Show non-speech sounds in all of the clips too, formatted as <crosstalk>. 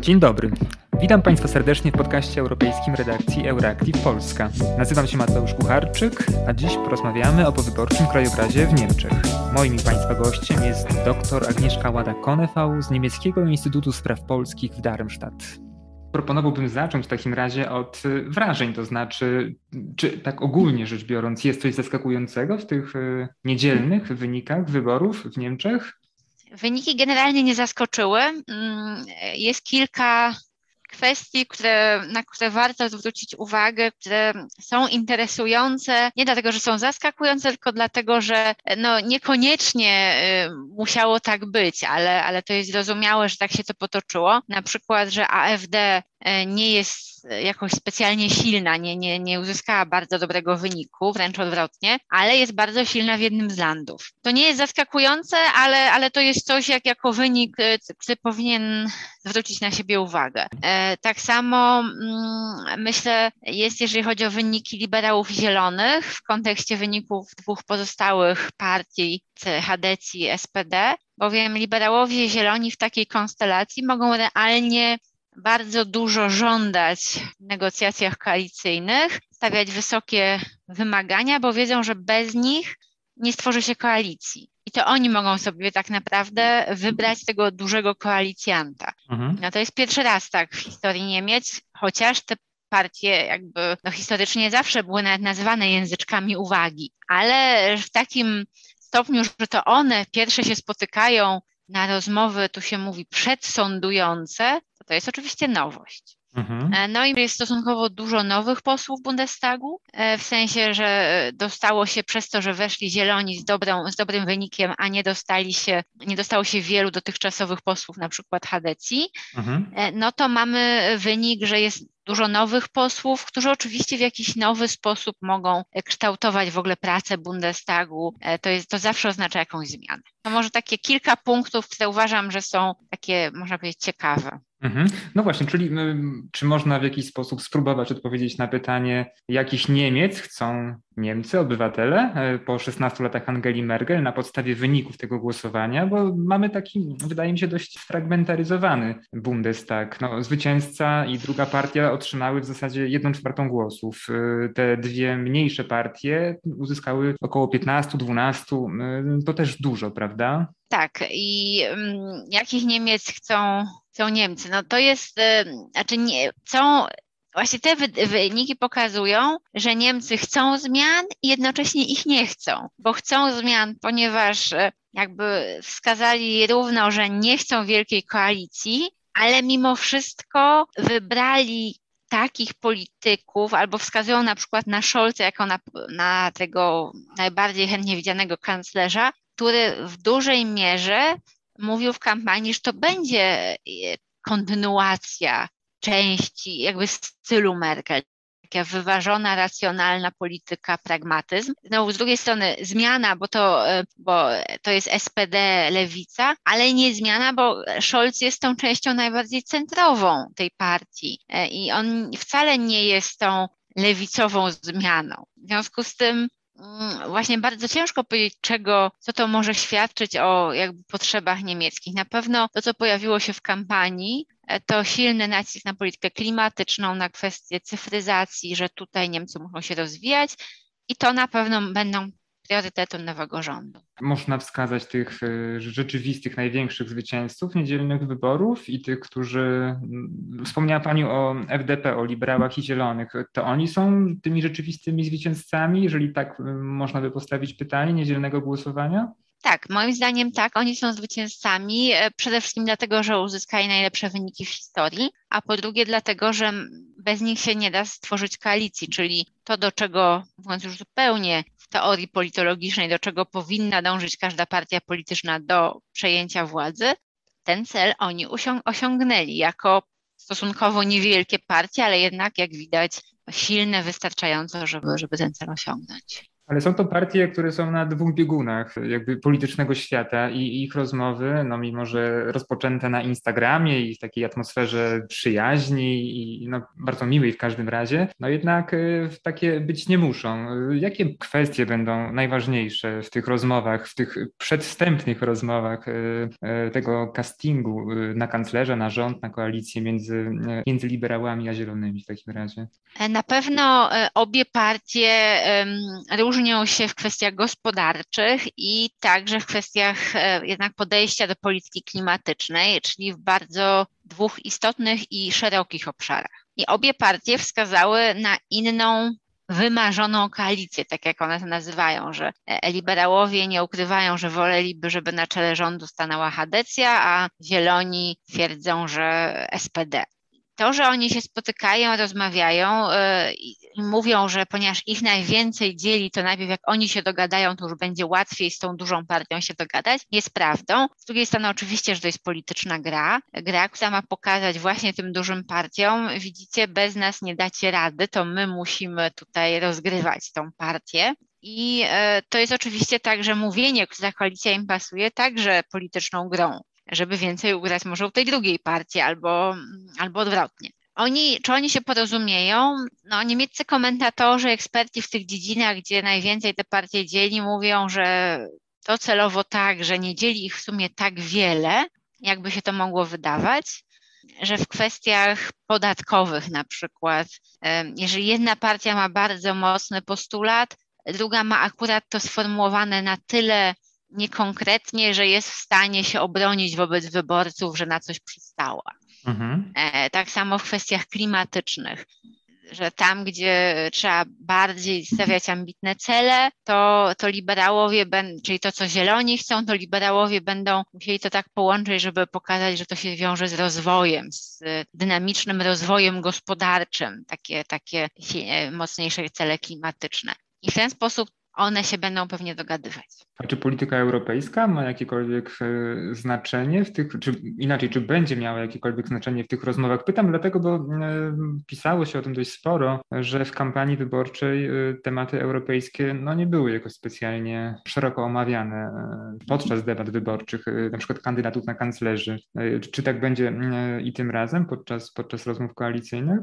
Dzień dobry. Witam Państwa serdecznie w podcaście europejskim redakcji Euractiv Polska. Nazywam się Mateusz Kucharczyk, a dziś porozmawiamy o powyborczym krajobrazie w Niemczech. Moim i Państwa gościem jest dr Agnieszka Łada-Konefał z Niemieckiego Instytutu Spraw Polskich w Darmstadt. Proponowałbym zacząć w takim razie od wrażeń, to znaczy, czy tak ogólnie rzecz biorąc, jest coś zaskakującego w tych e, niedzielnych wynikach wyborów w Niemczech? Wyniki generalnie nie zaskoczyły. Mm, jest kilka kwestii, które, na które warto zwrócić uwagę, które są interesujące, nie dlatego, że są zaskakujące, tylko dlatego, że no, niekoniecznie y, musiało tak być, ale, ale to jest zrozumiałe, że tak się to potoczyło. Na przykład, że AfD nie jest jakoś specjalnie silna, nie, nie, nie uzyskała bardzo dobrego wyniku, wręcz odwrotnie, ale jest bardzo silna w jednym z landów. To nie jest zaskakujące, ale, ale to jest coś jak jako wynik, y, który powinien zwrócić na siebie uwagę. E, tak samo mm, myślę jest, jeżeli chodzi o wyniki liberałów zielonych w kontekście wyników dwóch pozostałych partii, HDC i SPD, bowiem liberałowie zieloni w takiej konstelacji mogą realnie bardzo dużo żądać w negocjacjach koalicyjnych, stawiać wysokie wymagania, bo wiedzą, że bez nich nie stworzy się koalicji. I to oni mogą sobie tak naprawdę wybrać tego dużego koalicjanta. Mhm. No to jest pierwszy raz tak w historii Niemiec, chociaż te partie jakby no, historycznie zawsze były nawet nazywane języczkami uwagi, ale w takim stopniu, że to one pierwsze się spotykają na rozmowy, tu się mówi przedsądujące, to to jest oczywiście nowość. Mhm. E, no i jest stosunkowo dużo nowych posłów Bundestagu, e, w sensie, że dostało się przez to, że weszli zieloni z, dobrą, z dobrym wynikiem, a nie dostali się, nie dostało się wielu dotychczasowych posłów, na przykład Hadecji, mhm. E, no to mamy wynik, że jest dużo nowych posłów, którzy oczywiście w jakiś nowy sposób mogą kształtować w ogóle pracę Bundestagu. To, jest, to zawsze oznacza jakąś zmianę. To może takie kilka punktów, które uważam, że są takie, można powiedzieć, ciekawe. Mhm. No właśnie, czyli czy można w jakiś sposób spróbować odpowiedzieć na pytanie, jakich Niemiec chcą Niemcy, obywatele, e, po 16 latach Angeli Merkel na podstawie wyników tego głosowania, bo mamy taki, wydaje mi się, dość fragmentaryzowany Bundestag. No, zwycięzca i druga partia otrzymały w zasadzie jedną czwartą głosów. E, te dwie mniejsze partie uzyskały około 15-12, e, to też dużo, prawda? Tak, i um, jakich Niemiec chcą, chcą Niemcy? No to jest, znaczy nie, chcą, właśnie te wy, wyniki pokazują, że Niemcy chcą zmian i jednocześnie ich nie chcą, bo chcą zmian, ponieważ e, jakby wskazali równo, że nie chcą wielkiej koalicji, ale mimo wszystko wybrali takich polityków, albo wskazują na przykład na Scholza jako na, na tego najbardziej chętnie widzianego kanclerza, który w dużej mierze mówił w kampanii, że to będzie e, kontynuacja części jakby stylu Merkel, taka wyważona, racjonalna polityka, pragmatyzm. Znowu z drugiej strony zmiana, bo to, e, bo to jest SPD, lewica, ale nie zmiana, bo Scholz jest tą częścią najbardziej centrową tej partii e, i on wcale nie jest tą lewicową zmianą. W związku z tym Mm, właśnie bardzo ciężko powiedzieć, czego, co to może świadczyć o jakby potrzebach niemieckich. Na pewno to, co pojawiło się w kampanii, to silny nacisk na politykę klimatyczną, na kwestię cyfryzacji, że tutaj Niemcy muszą się rozwijać i to na pewno będą priorytetem nowego rządu. Można wskazać tych e, rzeczywistych, największych zwycięzców niedzielnych wyborów i tych, którzy. Wspomniała Pani o FDP, o liberałach i zielonych. To oni są tymi rzeczywistymi zwycięzcami, jeżeli tak można by postawić pytanie niedzielnego głosowania? Tak, moim zdaniem tak, oni są zwycięzcami, e, przede wszystkim dlatego, że uzyskali najlepsze wyniki w historii, a po drugie dlatego, że bez nich się nie da stworzyć koalicji, czyli to, do czego, mówiąc już zupełnie w teorii politologicznej, do czego powinna dążyć każda partia polityczna do przejęcia władzy, ten cel oni osiągnęli jako stosunkowo niewielkie partie, ale jednak, jak widać, silne wystarczająco, żeby, żeby ten cel osiągnąć. Ale są to partie, które są na dwóch biegunach jakby politycznego świata i ich rozmowy, no mimo że rozpoczęte na Instagramie i w takiej atmosferze przyjaźni i no, bardzo miłej w każdym razie, no jednak y, takie być nie muszą. Jakie kwestie będą najważniejsze w tych rozmowach, w tych przedwstępnych rozmowach y, y, tego castingu na kanclerza, na rząd, na koalicję między, między liberałami a zielonymi w takim razie? Na pewno obie partie różnią się w kwestiach gospodarczych i także w kwestiach e, jednak podejścia do polityki klimatycznej, czyli w bardzo dwóch istotnych i szerokich obszarach. I obie partie wskazały na inną wymarzoną koalicję, tak jak one to nazywają, że e, liberałowie nie ukrywają, że woleliby, żeby na czele rządu stanęła Hadecja, a zieloni twierdzą, że SPD to, że oni się spotykają, rozmawiają yy, i mówią, że ponieważ ich najwięcej dzieli, to najpierw jak oni się dogadają, to już będzie łatwiej z tą dużą partią się dogadać, jest prawdą. Z drugiej strony oczywiście, że to jest polityczna gra, gra, która ma pokazać właśnie tym dużym partiom, widzicie, bez nas nie dacie rady, to my musimy tutaj rozgrywać tą partię. I e, to jest oczywiście tak, że mówienie, która koalicja im pasuje, także polityczną grą żeby więcej ugrać może u tej drugiej partii albo, albo odwrotnie. Oni, czy oni się porozumieją? No, niemieccy komentatorzy, eksperci w tych dziedzinach, gdzie najwięcej te partie dzieli, mówią, że to celowo tak, że nie dzieli ich w sumie tak wiele, jakby się to mogło wydawać, że w kwestiach podatkowych na przykład, jeżeli jedna partia ma bardzo mocny postulat, druga ma akurat to sformułowane na tyle niekonkretnie, że jest w stanie się obronić wobec wyborców, że na coś przystała. Mhm. E, tak samo w kwestiach klimatycznych, że tam, gdzie trzeba bardziej stawiać ambitne cele, to, to liberałowie, ben, czyli to, co zieloni chcą, to liberałowie będą musieli to tak połączyć, żeby pokazać, że to się wiąże z rozwojem, z dynamicznym rozwojem gospodarczym, takie, takie mocniejsze cele klimatyczne. I w ten sposób one się będą pewnie dogadywać. A czy polityka europejska ma jakiekolwiek e, znaczenie w tych, czy inaczej, czy będzie miała jakiekolwiek znaczenie w tych rozmowach? Pytam dlatego, bo e, pisało się o tym dość sporo, że w kampanii wyborczej e, tematy europejskie no, nie były jakoś specjalnie szeroko omawiane podczas debat wyborczych, na przykład kandydatów na kanclerzy. Czy tak będzie i tym razem podczas, podczas rozmów koalicyjnych?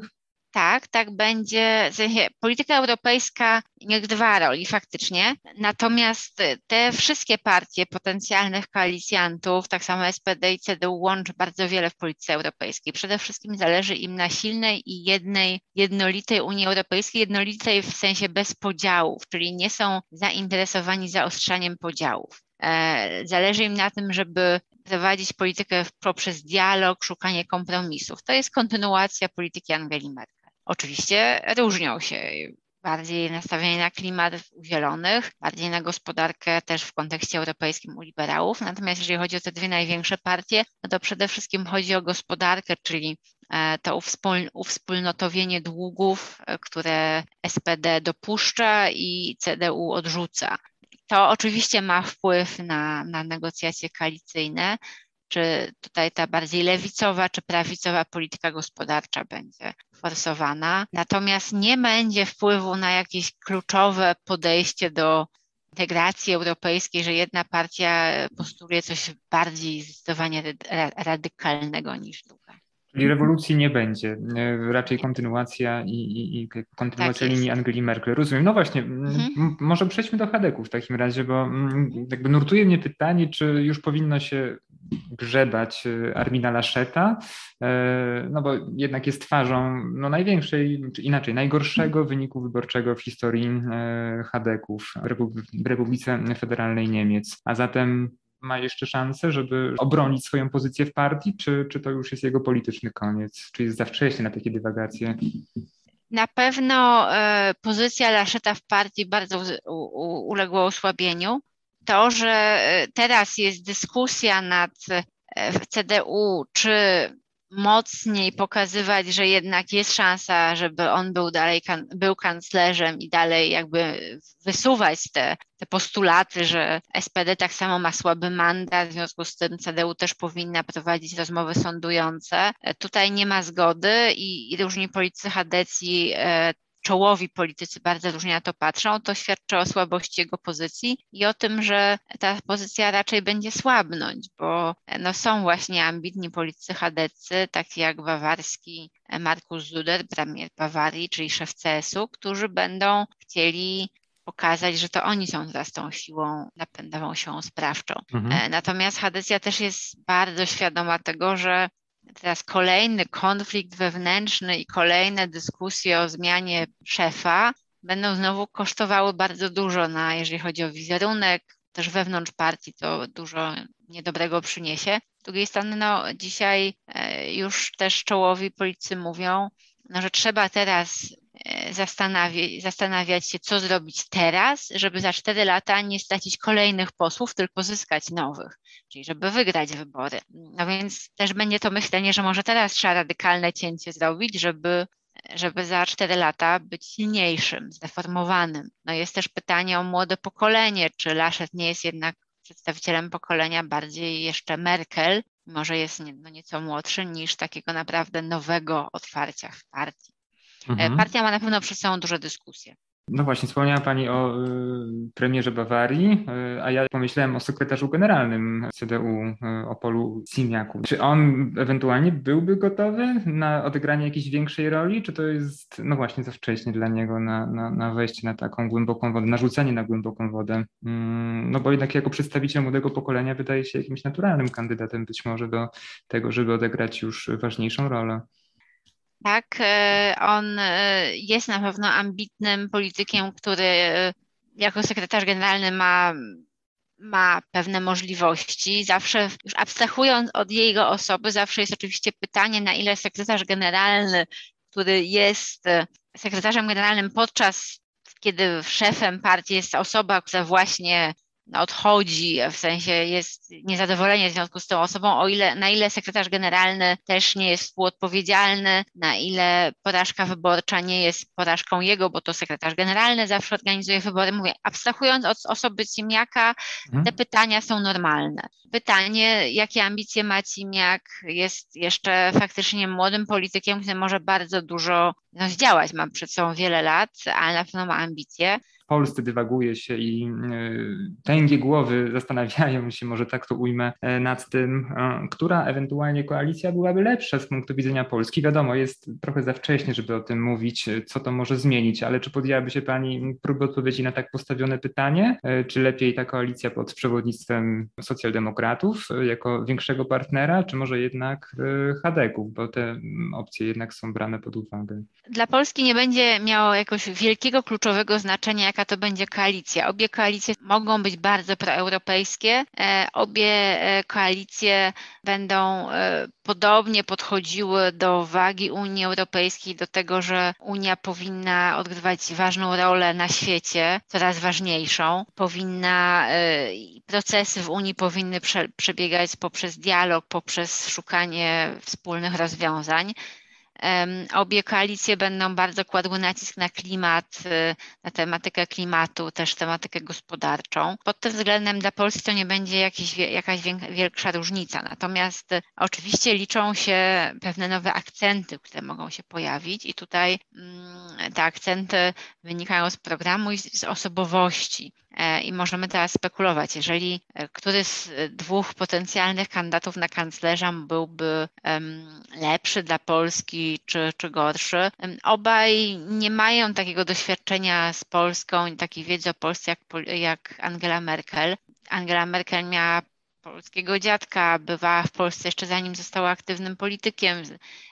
Tak, tak będzie, polityka europejska nie dwa roli faktycznie, natomiast te wszystkie partie potencjalnych koalicjantów, tak samo SPD i CDU łączy bardzo wiele w polityce europejskiej. Przede wszystkim zależy im na silnej i jednej, jednolitej Unii Europejskiej, jednolitej w sensie bez podziałów, czyli nie są zainteresowani zaostrzaniem podziałów. E, zależy im na tym, żeby prowadzić politykę poprzez dialog, szukanie kompromisów. To jest kontynuacja polityki Angeli Merkel. Oczywiście różnią się bardziej nastawieni na klimat u zielonych, bardziej na gospodarkę też w kontekście europejskim u liberałów. Natomiast jeżeli chodzi o te dwie największe partie, no to przede wszystkim chodzi o gospodarkę, czyli e, to uwspólnotowienie długów, e, które SPD dopuszcza i CDU odrzuca. To oczywiście ma wpływ na, na negocjacje koalicyjne, czy tutaj ta bardziej lewicowa, czy prawicowa polityka gospodarcza będzie forsowana. Natomiast nie będzie wpływu na jakieś kluczowe podejście do integracji europejskiej, że jedna partia postuluje coś bardziej zdecydowanie radykalnego niż druga. Czyli rewolucji nie będzie, e, raczej kontynuacja i, i, i kontynuacja tak linii Angeli Merkel. Rozumiem. No właśnie, mhm. może przejdźmy do Hadeku w takim razie, bo jakby nurtuje mnie pytanie, czy już powinno się grzebać y, Armina Laszeta, e, no bo jednak jest twarzą no, największej, czy inaczej, najgorszego wyniku wyborczego w historii e, Hadeków w Republice Federalnej Niemiec. A zatem ma jeszcze szansę, żeby obronić swoją pozycję w partii, czy, czy to już jest jego polityczny koniec? Czy jest za wcześnie na takie dywagacje? Na pewno e, pozycja Laszeta w partii bardzo uległa osłabieniu to, że e, teraz jest dyskusja nad e, CDU, czy mocniej pokazywać, że jednak jest szansa, żeby on był dalej był kanclerzem i dalej jakby wysuwać te, te postulaty, że SPD tak samo ma słaby mandat, w związku z tym CDU też powinna prowadzić rozmowy sądujące. E, tutaj nie ma zgody i, i różni politycy Hadecji czołowi politycy bardzo różnie na to patrzą, to świadczy o słabości jego pozycji i o tym, że ta pozycja raczej będzie słabnąć, bo no, są właśnie ambitni politycy chadecy, tacy jak bawarski Markus Zuder, premier Bawarii, czyli szef CS-u, którzy będą chcieli pokazać, że to oni są teraz tą siłą napędową, siłą sprawczą. Mhm. E, natomiast Hadecja też jest bardzo świadoma tego, że teraz kolejny konflikt wewnętrzny i kolejne dyskusje o zmianie szefa będą znowu kosztowały bardzo dużo, na, jeżeli chodzi o wizerunek, też wewnątrz partii to dużo niedobrego przyniesie. Z drugiej strony, no, dzisiaj e, już też czołowi politycy mówią, no, że trzeba teraz E, zastanawiać, zastanawiać się, co zrobić teraz, żeby za cztery lata nie stracić kolejnych posłów, tylko zyskać nowych, czyli żeby wygrać wybory. No więc też będzie to myślenie, że może teraz trzeba radykalne cięcie zrobić, żeby żeby za cztery lata być silniejszym, zdeformowanym. No jest też pytanie o młode pokolenie, czy Laszet nie jest jednak przedstawicielem pokolenia bardziej jeszcze Merkel, może jest no nieco młodszy niż takiego naprawdę nowego otwarcia w partii. E, mhm. Partia ma na pewno przed sobą duże dyskusje. No właśnie, wspomniała Pani o y, premierze Bawarii, y, a ja pomyślałem o sekretarzu generalnym CDU, y, Opolu Simiaku. Czy on ewentualnie byłby gotowy na odegranie jakiejś większej roli, czy to jest, no właśnie, za wcześnie dla niego na, na, na wejście na taką głęboką wodę, na rzucenie na głęboką wodę? Mm, no bo jednak jako przedstawiciel młodego pokolenia wydaje się jakimś naturalnym kandydatem być może do tego, żeby odegrać już ważniejszą rolę. Tak, e, on e, jest na pewno ambitnym politykiem, który e, jako sekretarz generalny ma, ma pewne możliwości. Zawsze, już abstrahując od jego osoby, zawsze jest oczywiście pytanie, na ile sekretarz generalny, który jest sekretarzem generalnym podczas kiedy szefem partii jest osoba, która właśnie odchodzi, w sensie jest niezadowolenie w związku z tą osobą, o ile, na ile sekretarz generalny też nie jest współodpowiedzialny, na ile porażka wyborcza nie jest porażką jego, bo to sekretarz generalny zawsze organizuje wybory. Mówię, abstrahując od osoby Cimiaka, mhm. te pytania są normalne. Pytanie, jakie ambicje ma Cimiak, jest jeszcze faktycznie młodym politykiem, który może bardzo dużo no, zdziałać, ma przed sobą wiele lat, ale na pewno ma ambicje. Polsce dywaguje się i e, tęgie głowy <laughs> zastanawiają się, może tak to ujmę, e, nad tym, e, która ewentualnie koalicja byłaby lepsza z punktu widzenia Polski. Wiadomo, jest trochę za wcześnie, żeby o tym mówić, co to może zmienić, ale czy podjęłaby się Pani próby odpowiedzi na tak postawione pytanie? Czy lepiej ta koalicja pod przewodnictwem socjaldemokratów jako większego partnera, czy może jednak Hadeków, bo te opcje jednak są brane pod uwagę? Dla Polski nie będzie miało jakoś wielkiego, kluczowego znaczenia, jaka to będzie koalicja. Obie koalicje mogą być bardzo proeuropejskie, e, obie e, koalicje będą e, podobnie podchodziły do wagi Unii Europejskiej, do tego, że Unia powinna odgrywać ważną rolę na świecie, coraz ważniejszą. Powinna, procesy w Unii powinny przebiegać poprzez dialog, poprzez szukanie wspólnych rozwiązań. Obie koalicje będą bardzo kładły nacisk na klimat, y, na tematykę klimatu, też tematykę gospodarczą. Pod tym względem dla Polski to nie będzie jakiś, jakaś większa różnica. Natomiast y, oczywiście liczą się pewne nowe akcenty, które mogą się pojawić i tutaj mm, te akcenty wynikają z programu i z osobowości. E, i możemy teraz spekulować, jeżeli e, któryś z dwóch potencjalnych kandydatów na kanclerza byłby lepszy dla Polski czy, czy gorszy. Obaj nie mają takiego doświadczenia z Polską i takiej wiedzy o Polsce jak, jak Angela Merkel. Angela Merkel miała polskiego dziadka, bywała w Polsce jeszcze zanim została aktywnym politykiem,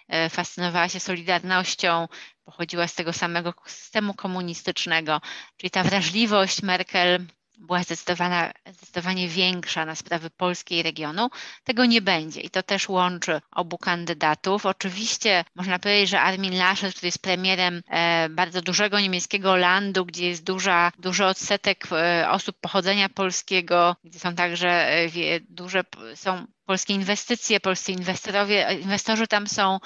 e, fascynowała się Solidarnością, pochodziła z tego samego systemu komunistycznego, czyli ta wrażliwość Merkel była zdecydowana, zdecydowanie większa na sprawy polskiej regionu, tego nie będzie i to też łączy obu kandydatów. Oczywiście można powiedzieć, że Armin Laschet, który jest premierem e, bardzo dużego niemieckiego landu, gdzie jest duża, duży odsetek e, osób pochodzenia polskiego, gdzie są także e, duże są polskie inwestycje, polscy inwestorowie, inwestorzy tam są,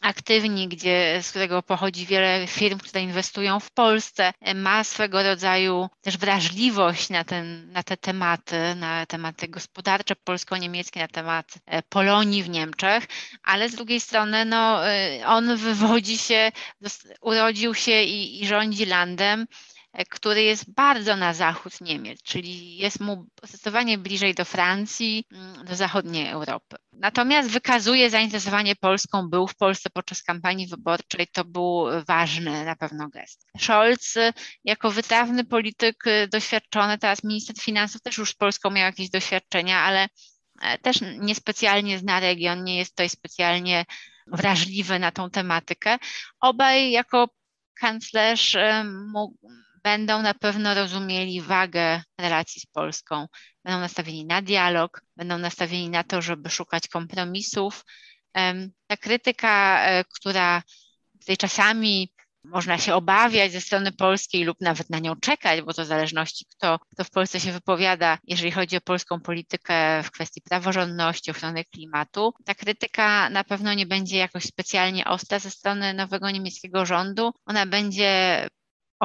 aktywni, gdzie, z którego pochodzi wiele firm, które inwestują w Polsce, ma swego rodzaju też wrażliwość na, ten, na te tematy, na tematy gospodarcze polsko-niemieckie, na temat e, Polonii w Niemczech, ale z drugiej strony no, e, on wywodzi się, urodził się i, i rządzi landem, który jest bardzo na zachód Niemiec, czyli jest mu zdecydowanie bliżej do Francji, mm, do zachodniej Europy. Natomiast wykazuje zainteresowanie Polską, był w Polsce podczas kampanii wyborczej, to był ważny na pewno gest. Scholz, jako wytrawny polityk doświadczony, teraz minister finansów też już z Polską miał jakieś doświadczenia, ale e, też niespecjalnie zna region, nie jest tutaj specjalnie wrażliwy na tą tematykę. Obaj jako kanclerz będą na pewno rozumieli wagę relacji z Polską, będą nastawieni na dialog, będą nastawieni na to, żeby szukać kompromisów. Ta krytyka, e, która tutaj czasami można się obawiać ze strony polskiej lub nawet na nią czekać, bo to w zależności kto, kto w Polsce się wypowiada, jeżeli chodzi o polską politykę w kwestii praworządności, ochrony klimatu. Ta krytyka na pewno nie będzie jakoś specjalnie ostra ze strony nowego niemieckiego rządu. Ona będzie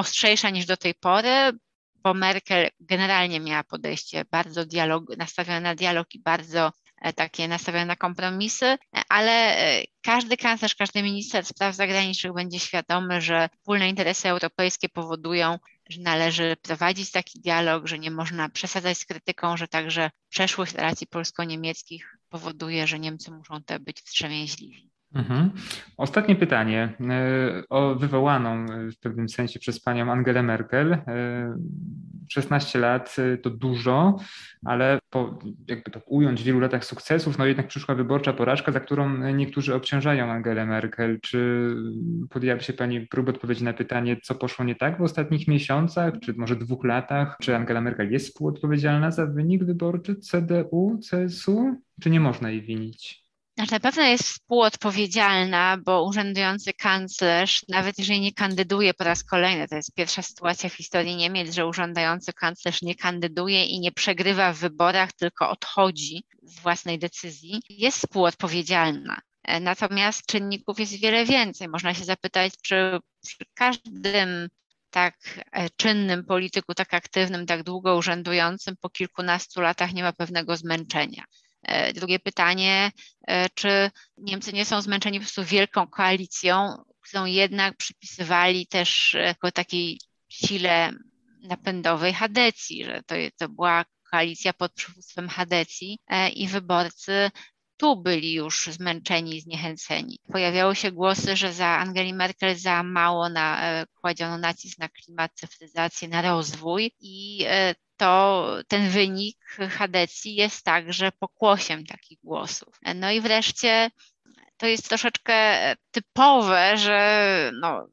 ostrzejsza niż do tej pory, bo Merkel generalnie miała podejście bardzo dialog, nastawione na dialog i bardzo e, takie nastawione na kompromisy, ale e, każdy kanclerz, każdy minister spraw zagranicznych będzie świadomy, że wspólne interesy europejskie powodują, że należy prowadzić taki dialog, że nie można przesadzać z krytyką, że także przeszłość relacji polsko-niemieckich powoduje, że Niemcy muszą te być wstrzemięźliwi. Mhm. Ostatnie pytanie e, o wywołaną w pewnym sensie przez panią Angelę Merkel. 16 e, lat e, to dużo, ale po, jakby to ująć, wielu latach sukcesów, no jednak przyszła wyborcza porażka, za którą niektórzy obciążają Angelę Merkel. Czy podjęłaby się pani próbę odpowiedzi na pytanie, co poszło nie tak w ostatnich miesiącach, czy może dwóch latach? Czy Angela Merkel jest współodpowiedzialna za wynik wyborczy CDU, CSU, czy nie można jej winić? Na pewno jest współodpowiedzialna, bo urzędujący kanclerz, nawet jeżeli nie kandyduje po raz kolejny, to jest pierwsza sytuacja w historii Niemiec, że urzędujący kanclerz nie kandyduje i nie przegrywa w wyborach, tylko odchodzi z własnej decyzji, jest współodpowiedzialna. E, natomiast czynników jest wiele więcej. Można się zapytać, czy przy każdym tak e, czynnym polityku, tak aktywnym, tak długo urzędującym po kilkunastu latach nie ma pewnego zmęczenia. E, drugie pytanie, e, czy Niemcy nie są zmęczeni po prostu wielką koalicją, którą jednak przypisywali też jako takiej sile napędowej Hadecji, że to, to była koalicja pod przywództwem Hadecji e, i wyborcy tu byli już zmęczeni, zniechęceni. Pojawiały się głosy, że za Angeli Merkel za mało na, kładziono nacisk na klimat, cyfryzację, na rozwój i to ten wynik Hadecji jest także pokłosiem takich głosów. No i wreszcie to jest troszeczkę typowe, że no,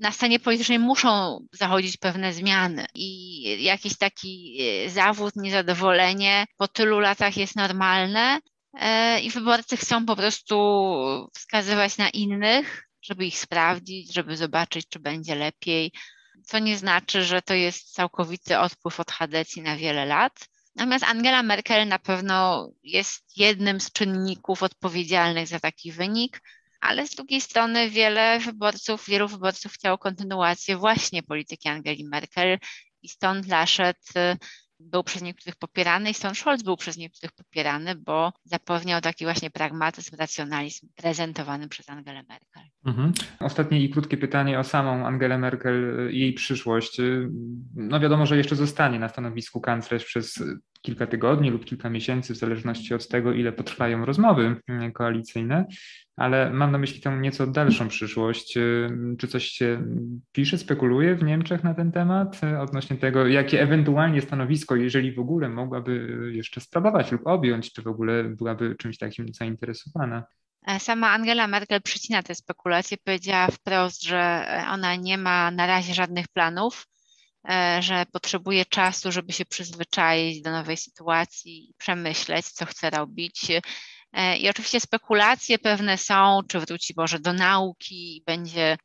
na scenie politycznej muszą zachodzić pewne zmiany i jakiś taki e, zawód, niezadowolenie po tylu latach jest normalne e, i wyborcy chcą po prostu wskazywać na innych, żeby ich sprawdzić, żeby zobaczyć, czy będzie lepiej, co nie znaczy, że to jest całkowity odpływ od Hadecji na wiele lat. Natomiast Angela Merkel na pewno jest jednym z czynników odpowiedzialnych za taki wynik, ale z drugiej strony wiele wyborców, wielu wyborców chciało kontynuację właśnie polityki Angeli Merkel i stąd Laschet był przez niektórych popierany i stąd Scholz był przez niektórych popierany, bo zapewniał taki właśnie pragmatyzm, racjonalizm prezentowany przez Angelę Merkel. Mhm. Ostatnie i krótkie pytanie o samą Angelę Merkel jej przyszłość. No wiadomo, że jeszcze zostanie na stanowisku kanclerz przez kilka tygodni lub kilka miesięcy, w zależności od tego, ile potrwają rozmowy koalicyjne, ale mam na myśli tę nieco dalszą przyszłość. Czy coś się pisze, spekuluje w Niemczech na ten temat odnośnie tego, jakie ewentualnie stanowisko, jeżeli w ogóle mogłaby jeszcze sprawować lub objąć, czy w ogóle byłaby czymś takim zainteresowana? Sama Angela Merkel przycina te spekulacje, powiedziała wprost, że ona nie ma na razie żadnych planów, że potrzebuje czasu, żeby się przyzwyczaić do nowej sytuacji, przemyśleć, co chce robić. E, I oczywiście spekulacje pewne są, czy wróci może do nauki i będzie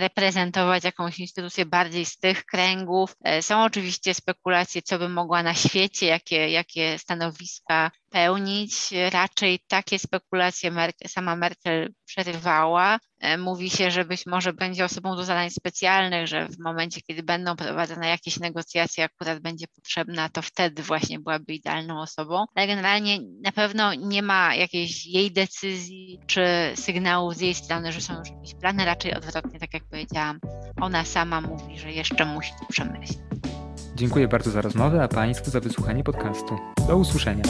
reprezentować jakąś instytucję bardziej z tych kręgów. E, są oczywiście spekulacje, co by mogła na świecie, jakie, jakie stanowiska pełnić. Raczej takie spekulacje Merkel, sama Merkel przerywała. E, mówi się, że być może będzie osobą do zadań specjalnych, że w momencie, kiedy będą prowadzone jakieś negocjacje, akurat będzie potrzebna, to wtedy właśnie byłaby idealną osobą. Ale generalnie na pewno nie ma jakiejś jej decyzji czy sygnału z jej strony, że są już jakieś plany. Raczej odwrotnie, tak jak powiedziałam, ona sama mówi, że jeszcze musi to przemyśleć. Dziękuję bardzo za rozmowę, a Państwu za wysłuchanie podcastu. Do usłyszenia.